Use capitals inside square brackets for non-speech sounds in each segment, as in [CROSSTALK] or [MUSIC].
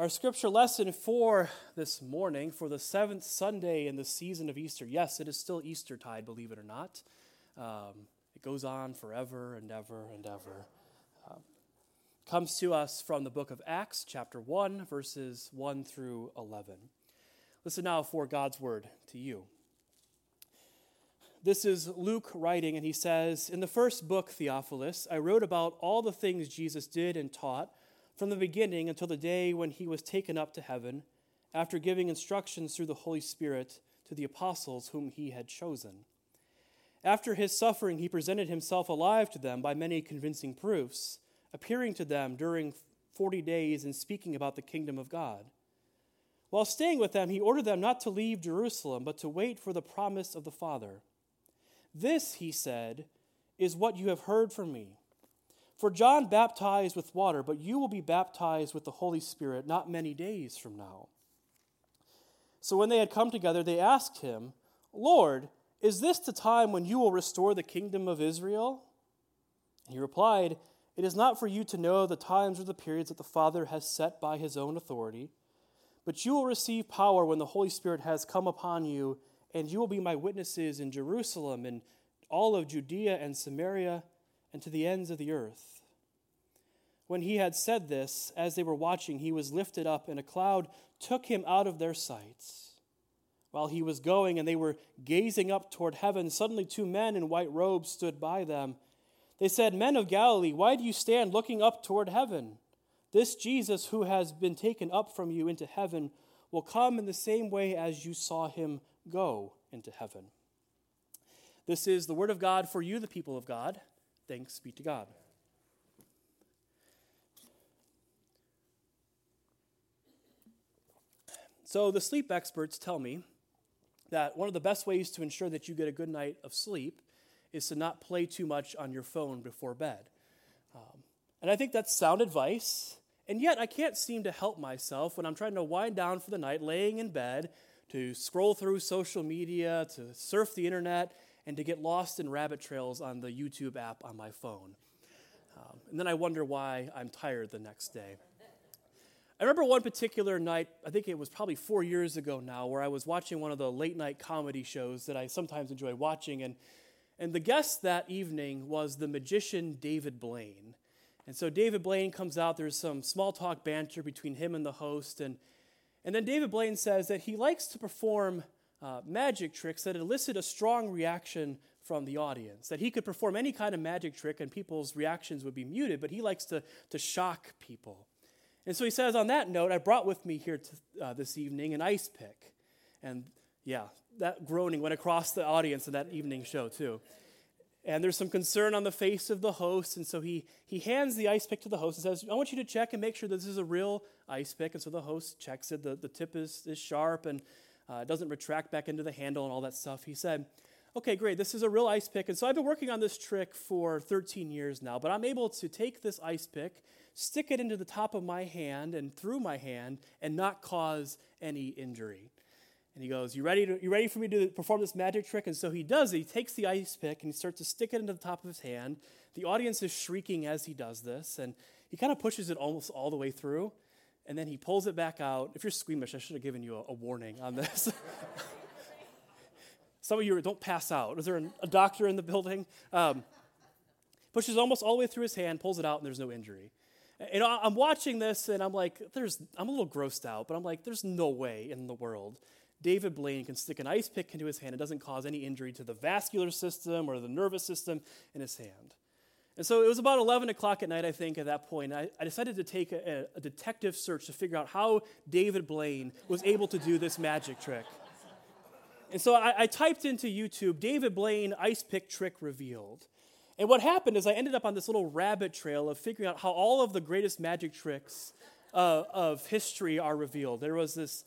Our scripture lesson for this morning, for the seventh Sunday in the season of Easter, yes, it is still Easter tide, believe it or not. Um, it goes on forever and ever and ever. Um, comes to us from the book of Acts, chapter 1, verses 1 through 11. Listen now for God's word to you. This is Luke writing, and he says In the first book, Theophilus, I wrote about all the things Jesus did and taught from the beginning until the day when he was taken up to heaven, after giving instructions through the Holy Spirit to the apostles whom he had chosen. After his suffering, he presented himself alive to them by many convincing proofs, appearing to them during 40 days and speaking about the kingdom of God. While staying with them, he ordered them not to leave Jerusalem, but to wait for the promise of the Father. This, he said, is what you have heard from me. For John baptized with water, but you will be baptized with the Holy Spirit not many days from now. So when they had come together, they asked him, Lord, is this the time when you will restore the kingdom of Israel? And he replied, It is not for you to know the times or the periods that the Father has set by his own authority, but you will receive power when the Holy Spirit has come upon you, and you will be my witnesses in Jerusalem and all of Judea and Samaria and to the ends of the earth. When he had said this, as they were watching, he was lifted up, and a cloud took him out of their sights. While he was going, and they were gazing up toward heaven, suddenly two men in white robes stood by them. They said, Men of Galilee, why do you stand looking up toward heaven? This Jesus who has been taken up from you into heaven will come in the same way as you saw him go into heaven. This is the word of God for you, the people of God. Thanks be to God. So, the sleep experts tell me that one of the best ways to ensure that you get a good night of sleep is to not play too much on your phone before bed. Um, and I think that's sound advice. And yet, I can't seem to help myself when I'm trying to wind down for the night, laying in bed, to scroll through social media, to surf the internet, and to get lost in rabbit trails on the YouTube app on my phone. Um, and then I wonder why I'm tired the next day. I remember one particular night, I think it was probably four years ago now, where I was watching one of the late night comedy shows that I sometimes enjoy watching. And, and the guest that evening was the magician David Blaine. And so David Blaine comes out, there's some small talk banter between him and the host. And, and then David Blaine says that he likes to perform uh, magic tricks that elicit a strong reaction from the audience. That he could perform any kind of magic trick and people's reactions would be muted, but he likes to, to shock people. And so he says, on that note, I brought with me here to, uh, this evening an ice pick. And yeah, that groaning went across the audience in that evening show, too. And there's some concern on the face of the host. And so he, he hands the ice pick to the host and says, I want you to check and make sure that this is a real ice pick. And so the host checks it. The, the tip is, is sharp and uh, doesn't retract back into the handle and all that stuff. He said, Okay, great, this is a real ice pick. And so I've been working on this trick for 13 years now, but I'm able to take this ice pick, stick it into the top of my hand and through my hand, and not cause any injury. And he goes, You ready, to, you ready for me to perform this magic trick? And so he does. He takes the ice pick and he starts to stick it into the top of his hand. The audience is shrieking as he does this, and he kind of pushes it almost all the way through and then he pulls it back out. If you're squeamish, I should have given you a, a warning on this. [LAUGHS] Some of you don't pass out. Is there an, a doctor in the building? Um, pushes almost all the way through his hand, pulls it out, and there's no injury. And I'm watching this, and I'm like, there's, I'm a little grossed out, but I'm like, there's no way in the world David Blaine can stick an ice pick into his hand. It doesn't cause any injury to the vascular system or the nervous system in his hand. And so it was about 11 o'clock at night, I think, at that point. I, I decided to take a, a, detective search to figure out how David Blaine was able to do this magic trick. And so I, I typed into YouTube, David Blaine ice pick trick revealed. And what happened is I ended up on this little rabbit trail of figuring out how all of the greatest magic tricks uh, of history are revealed. There was this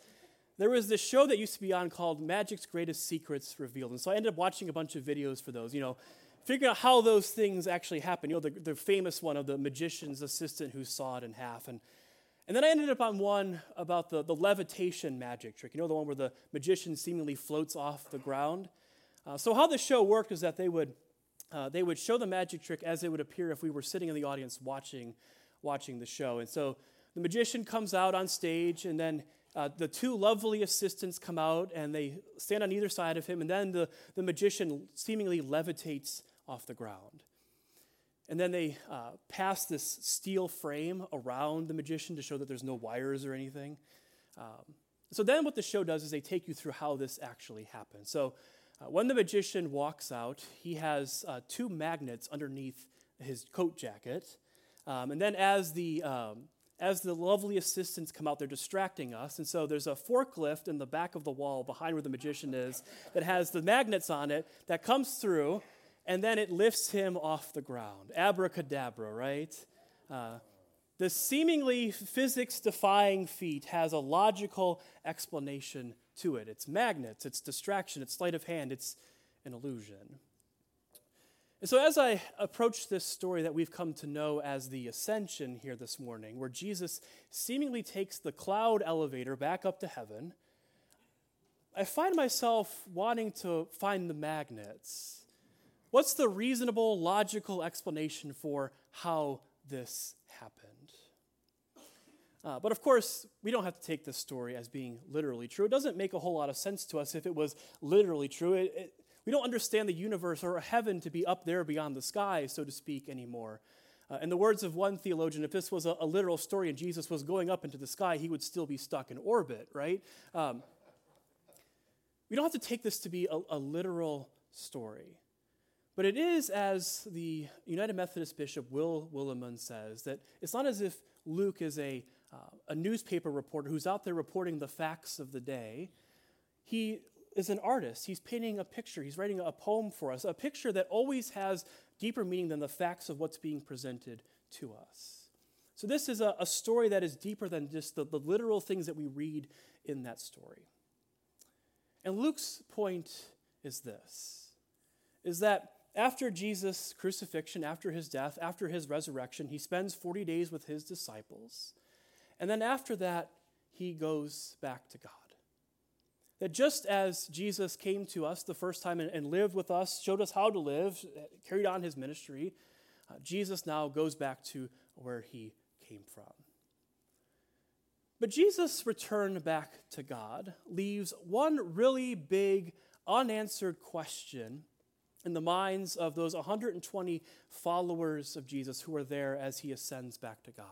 there was this show that used to be on called Magic's Greatest Secrets Revealed. And so I ended up watching a bunch of videos for those. You know, figure out how those things actually happen. You know, the, the famous one of the magician's assistant who saw it in half. And, and then I ended up on one about the, the levitation magic trick. You know, the one where the magician seemingly floats off the ground? Uh, so, how the show worked is that they would, uh, they would show the magic trick as it would appear if we were sitting in the audience watching, watching the show. And so, the magician comes out on stage, and then uh, the two lovely assistants come out and they stand on either side of him, and then the, the magician seemingly levitates off the ground. And then they uh, pass this steel frame around the magician to show that there's no wires or anything. Um, so then what the show does is they take you through how this actually happened. So uh, when the magician walks out, he has uh, two magnets underneath his coat jacket. Um, and then as the um, as the lovely assistants come out, they're distracting us. And so there's a forklift in the back of the wall behind where the magician is that has the magnets on it that comes through, and then it lifts him off the ground. Abracadabra, right? Uh, the seemingly physics defying feat has a logical explanation to it. It's magnets, it's distraction, it's sleight of hand, it's an illusion. And so, as I approach this story that we've come to know as the ascension here this morning, where Jesus seemingly takes the cloud elevator back up to heaven, I find myself wanting to find the magnets. What's the reasonable, logical explanation for how this happened? Uh, but of course, we don't have to take this story as being literally true. It doesn't make a whole lot of sense to us if it was literally true. It, it, we don't understand the universe or heaven to be up there beyond the sky, so to speak, anymore. Uh, in the words of one theologian, if this was a, a, literal story and Jesus was going up into the sky, he would still be stuck in orbit, right? Um, we don't have to take this to be a, a literal story. But it is, as the United Methodist Bishop Will Willimon says, that it's not as if Luke is a, uh, a newspaper reporter who's out there reporting the facts of the day. He is an artist. He's painting a picture. He's writing a poem for us, a picture that always has deeper meaning than the facts of what's being presented to us. So, this is a, a story that is deeper than just the, the literal things that we read in that story. And Luke's point is this is that after Jesus' crucifixion, after his death, after his resurrection, he spends 40 days with his disciples. And then after that, he goes back to God. That just as Jesus came to us the first time and, and lived with us, showed us how to live, carried on his ministry, uh, Jesus now goes back to where he came from. But Jesus' return back to God leaves one really big unanswered question in the minds of those 120 followers of Jesus who are there as he ascends back to God.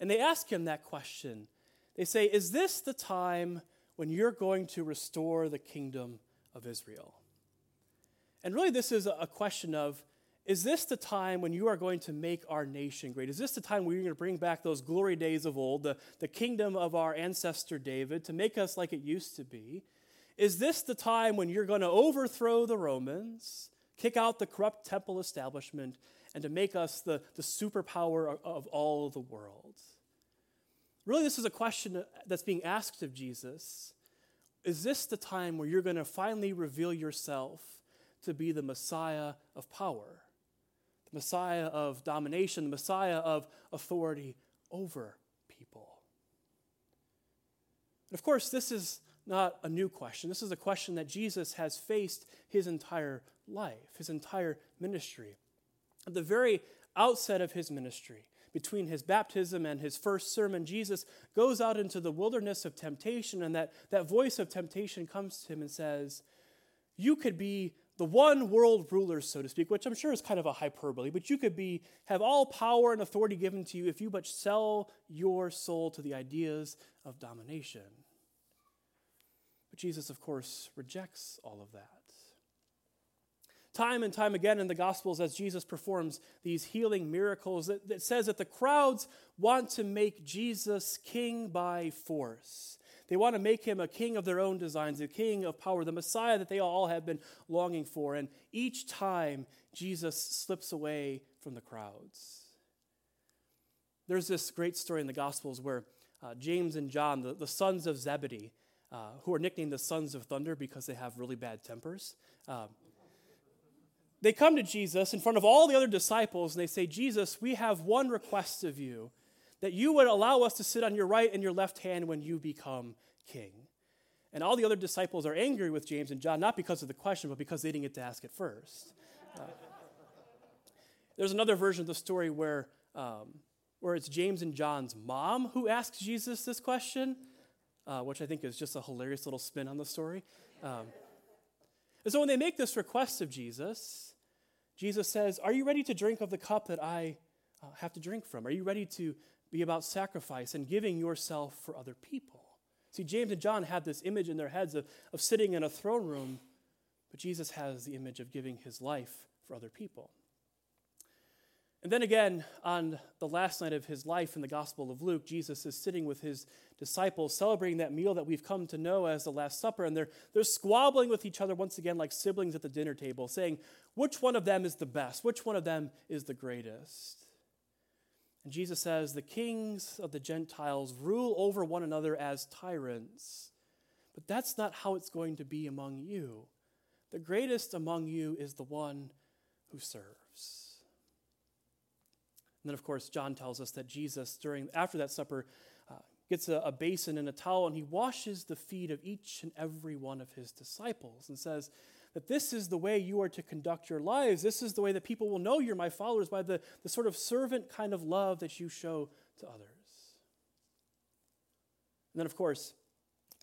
And they ask him that question. They say, Is this the time when you're going to restore the kingdom of Israel? And really, this is a question of is this the time when you are going to make our nation great? Is this the time where you're going to bring back those glory days of old, the, the kingdom of our ancestor David, to make us like it used to be? Is this the time when you're going to overthrow the Romans, kick out the corrupt temple establishment, and to make us the, the superpower of all the world? Really, this is a question that's being asked of Jesus. Is this the time where you're going to finally reveal yourself to be the Messiah of power, the Messiah of domination, the Messiah of authority over people? And of course, this is not a new question. This is a question that Jesus has faced his entire life, his entire ministry. At the very outset of his ministry, between his baptism and his first sermon, Jesus goes out into the wilderness of temptation, and that, that voice of temptation comes to him and says, You could be the one world ruler, so to speak, which I'm sure is kind of a hyperbole, but you could be have all power and authority given to you if you but sell your soul to the ideas of domination. But Jesus, of course, rejects all of that. Time and time again in the Gospels, as Jesus performs these healing miracles, it, says that the crowds want to make Jesus king by force. They want to make him a king of their own designs, a king of power, the Messiah that they all have been longing for. And each time, Jesus slips away from the crowds. There's this great story in the Gospels where uh, James and John, the, the sons of Zebedee, uh, who are nicknamed the sons of thunder because they have really bad tempers. Um, they come to Jesus in front of all the other disciples and they say, Jesus, we have one request of you that you would allow us to sit on your right and your left hand when you become king. And all the other disciples are angry with James and John, not because of the question, but because they didn't get to ask it first. Uh, there's another version of the story where, um, where it's James and John's mom who asks Jesus this question, uh, which I think is just a hilarious little spin on the story. Um, and so when they make this request of Jesus, Jesus says, Are you ready to drink of the cup that I uh, have to drink from? Are you ready to be about sacrifice and giving yourself for other people? See, James and John had this image in their heads of, of sitting in a throne room, but Jesus has the image of giving his life for other people. And then again, on the last night of his life in the Gospel of Luke, Jesus is sitting with his disciples celebrating that meal that we've come to know as the Last Supper. And they're, they're squabbling with each other once again, like siblings at the dinner table, saying, which one of them is the best? Which one of them is the greatest? And Jesus says, The kings of the Gentiles rule over one another as tyrants. But that's not how it's going to be among you. The greatest among you is the one who serves. And then, of course, John tells us that Jesus, during after that supper, uh, gets a, a basin and a towel and he washes the feet of each and every one of his disciples and says that this is the way you are to conduct your lives. This is the way that people will know you're my followers by the, the sort of servant kind of love that you show to others. And then, of course,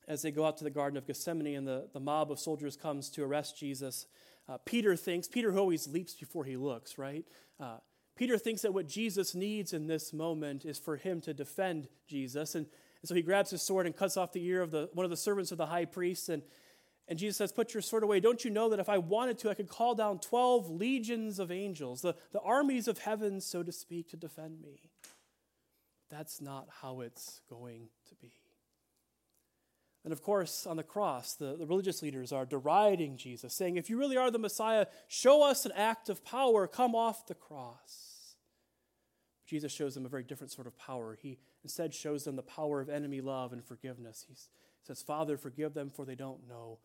as they go out to the Garden of Gethsemane and the, the mob of soldiers comes to arrest Jesus, uh, Peter thinks, Peter always leaps before he looks, right? Uh, Peter thinks that what Jesus needs in this moment is for him to defend Jesus. And, and so he grabs his sword and cuts off the ear of the, one of the servants of the high priest. And, and Jesus says, Put your sword away. Don't you know that if I wanted to, I could call down 12 legions of angels, the, the armies of heaven, so to speak, to defend me? That's not how it's going to be. And of course, on the cross, the, the religious leaders are deriding Jesus, saying, If you really are the Messiah, show us an act of power. Come off the cross. Jesus shows them a very different sort of power. He instead shows them the power of enemy love and forgiveness. He says, Father, forgive them, for they don't know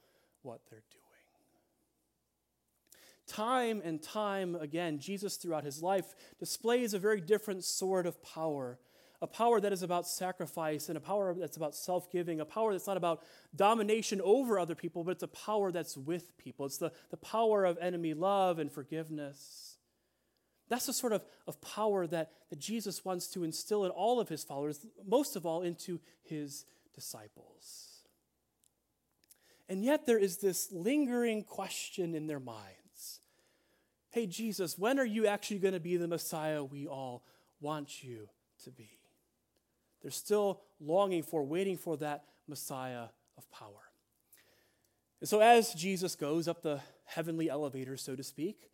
what they're doing. Time and time again, Jesus, throughout his life, displays a very different sort of power a power that is about sacrifice and a power that's about self giving, a power that's not about domination over other people, but it's a power that's with people. It's the, the power of enemy love and forgiveness. That's the sort of, of power that, that Jesus wants to instill in all of his followers, most of all into his disciples. And yet there is this lingering question in their minds Hey, Jesus, when are you actually going to be the Messiah we all want you to be? They're still longing for, waiting for that Messiah of power. And so, as Jesus goes up the heavenly elevator, so to speak,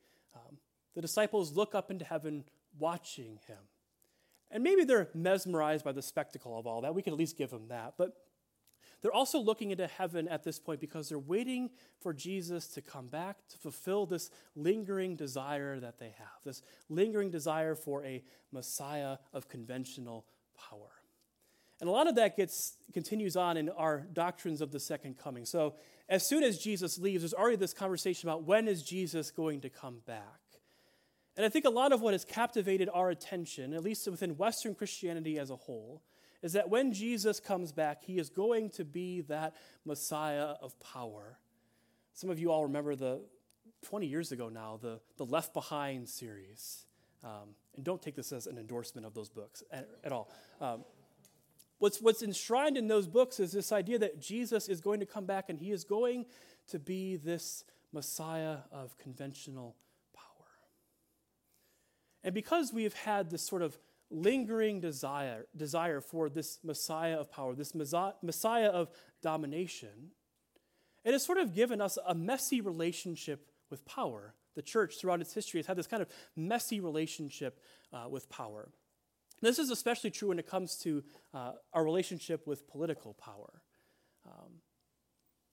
the disciples look up into heaven watching him. And maybe they're mesmerized by the spectacle of all that. We can at least give them that. But they're also looking into heaven at this point because they're waiting for Jesus to come back to fulfill this lingering desire that they have, this lingering desire for a Messiah of conventional power. And a lot of that gets continues on in our doctrines of the second coming. So as soon as Jesus leaves, there's already this conversation about when is Jesus going to come back? And I think a lot of what has captivated our attention, at least within Western Christianity as a whole, is that when Jesus comes back, he is going to be that Messiah of power. Some of you all remember the 20 years ago now, the, the Left Behind series. Um, and don't take this as an endorsement of those books at, at all. Um, what's, what's enshrined in those books is this idea that Jesus is going to come back and he is going to be this Messiah of conventional and because we have had this sort of lingering desire, desire for this Messiah of power, this Messiah of domination, it has sort of given us a messy relationship with power. The church, throughout its history, has had this kind of messy relationship uh, with power. This is especially true when it comes to uh, our relationship with political power. Um,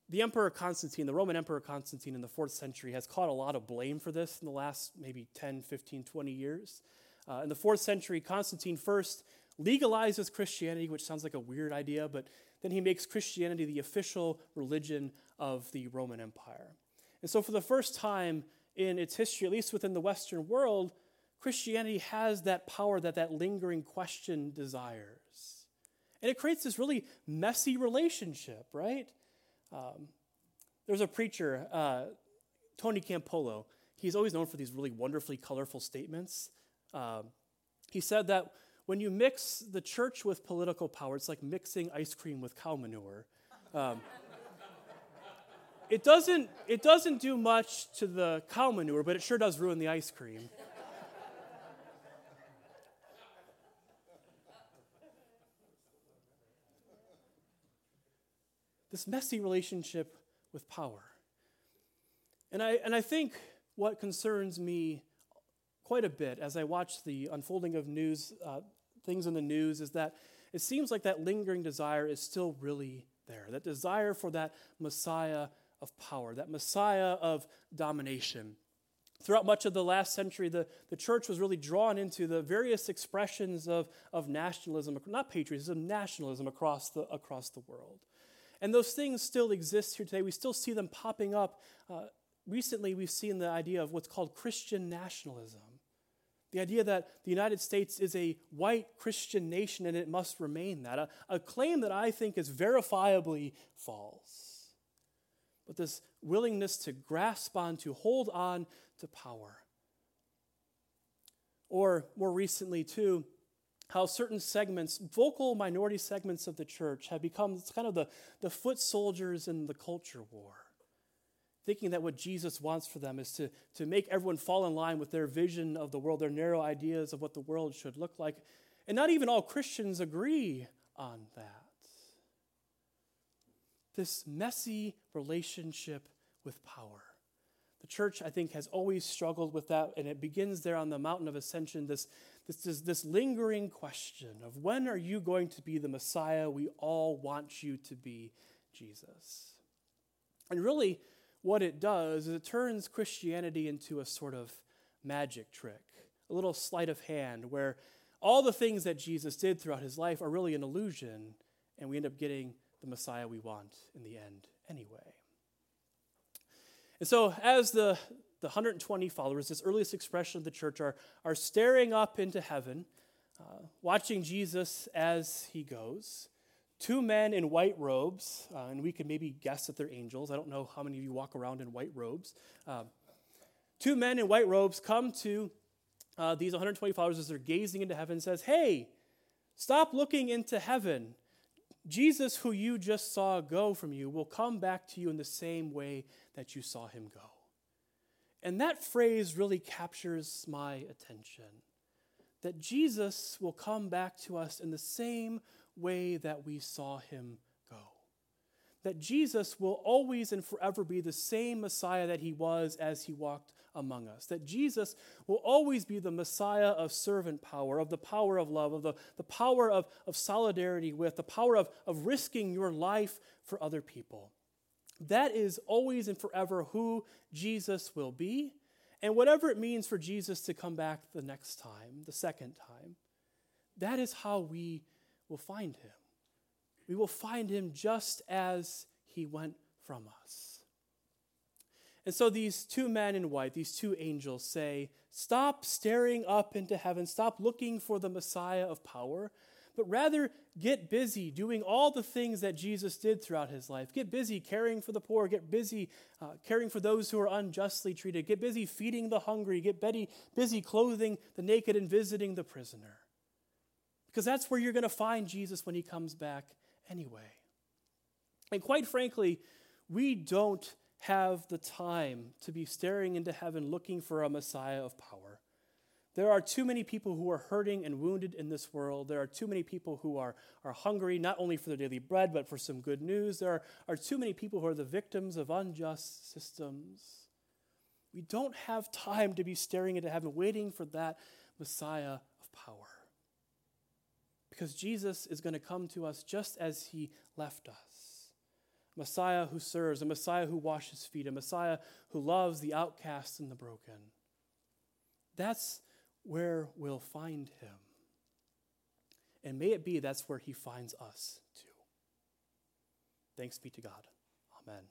the Emperor Constantine, the Roman Emperor Constantine in the fourth century, has caught a lot of blame for this in the last maybe 10, 15, 20 years. Uh, in the fourth century, Constantine first legalizes Christianity, which sounds like a weird idea, but then he makes Christianity the official religion of the Roman Empire. And so, for the first time in its history, at least within the Western world, Christianity has that power that that lingering question desires. And it creates this really messy relationship, right? Um, there's a preacher, uh, Tony Campolo. He's always known for these really wonderfully colorful statements. Um, he said that when you mix the church with political power, it's like mixing ice cream with cow manure. Um, it doesn't, it doesn't do much to the cow manure, but it sure does ruin the ice cream. This messy relationship with power. And I, and I think what concerns me quite a bit as I watch the unfolding of news, uh, things in the news, is that it seems like that lingering desire is still really there. That desire for that Messiah of power, that Messiah of domination. Throughout much of the last century, the, the church was really drawn into the various expressions of, of nationalism, not patriotism, nationalism across the, across the world. And those things still exist here today. We still see them popping up. Uh, recently, we've seen the idea of what's called Christian nationalism. The idea that the United States is a white Christian nation and it must remain that. A, a claim that I think is verifiably false. But this willingness to grasp on, to hold on to power. Or more recently, too, how certain segments, vocal minority segments of the church, have become kind of the, the foot soldiers in the culture war. Thinking that what Jesus wants for them is to, to make everyone fall in line with their vision of the world, their narrow ideas of what the world should look like. And not even all Christians agree on that. This messy relationship with power. The church, I think, has always struggled with that, and it begins there on the mountain of ascension this, this, is this lingering question of when are you going to be the Messiah we all want you to be, Jesus? And really, what it does is it turns Christianity into a sort of magic trick, a little sleight of hand where all the things that Jesus did throughout his life are really an illusion, and we end up getting the Messiah we want in the end anyway. And so, as the the 120 followers, this earliest expression of the church, are, are staring up into heaven, uh, watching Jesus as he goes. Two men in white robes, uh, and we can maybe guess that they're angels. I don't know how many of you walk around in white robes. Um, two men in white robes come to uh, these 120 followers as they're gazing into heaven and says, Hey, stop looking into heaven. Jesus, who you just saw go from you, will come back to you in the same way that you saw him go. And that phrase really captures my attention that Jesus will come back to us in the same way that we saw him go. That Jesus will always and forever be the same Messiah that he was as he walked among us. That Jesus will always be the Messiah of servant power, of the power of love, of the, the power of, of solidarity with, the power of, of risking your life for other people. That is always and forever who Jesus will be. And whatever it means for Jesus to come back the next time, the second time, that is how we will find him. We will find him just as he went from us. And so these two men in white, these two angels say, Stop staring up into heaven, stop looking for the Messiah of power but rather get busy doing all the things that Jesus did throughout his life. Get busy caring for the poor, get busy uh, caring for those who are unjustly treated, get busy feeding the hungry, get busy clothing the naked and visiting the prisoner. Because that's where you're going to find Jesus when he comes back anyway. And quite frankly, we don't have the time to be staring into heaven looking for a Messiah of power. There are too many people who are hurting and wounded in this world. There are too many people who are, are hungry, not only for their daily bread, but for some good news. There are, are too many people who are the victims of unjust systems. We don't have time to be staring into heaven, waiting for that Messiah of power. Because Jesus is going to come to us just as he left us. A Messiah who serves, a Messiah who washes feet, a Messiah who loves the outcasts and the broken. That's where we'll find him. And may it be that's where he finds us too. Thanks be to God. Amen.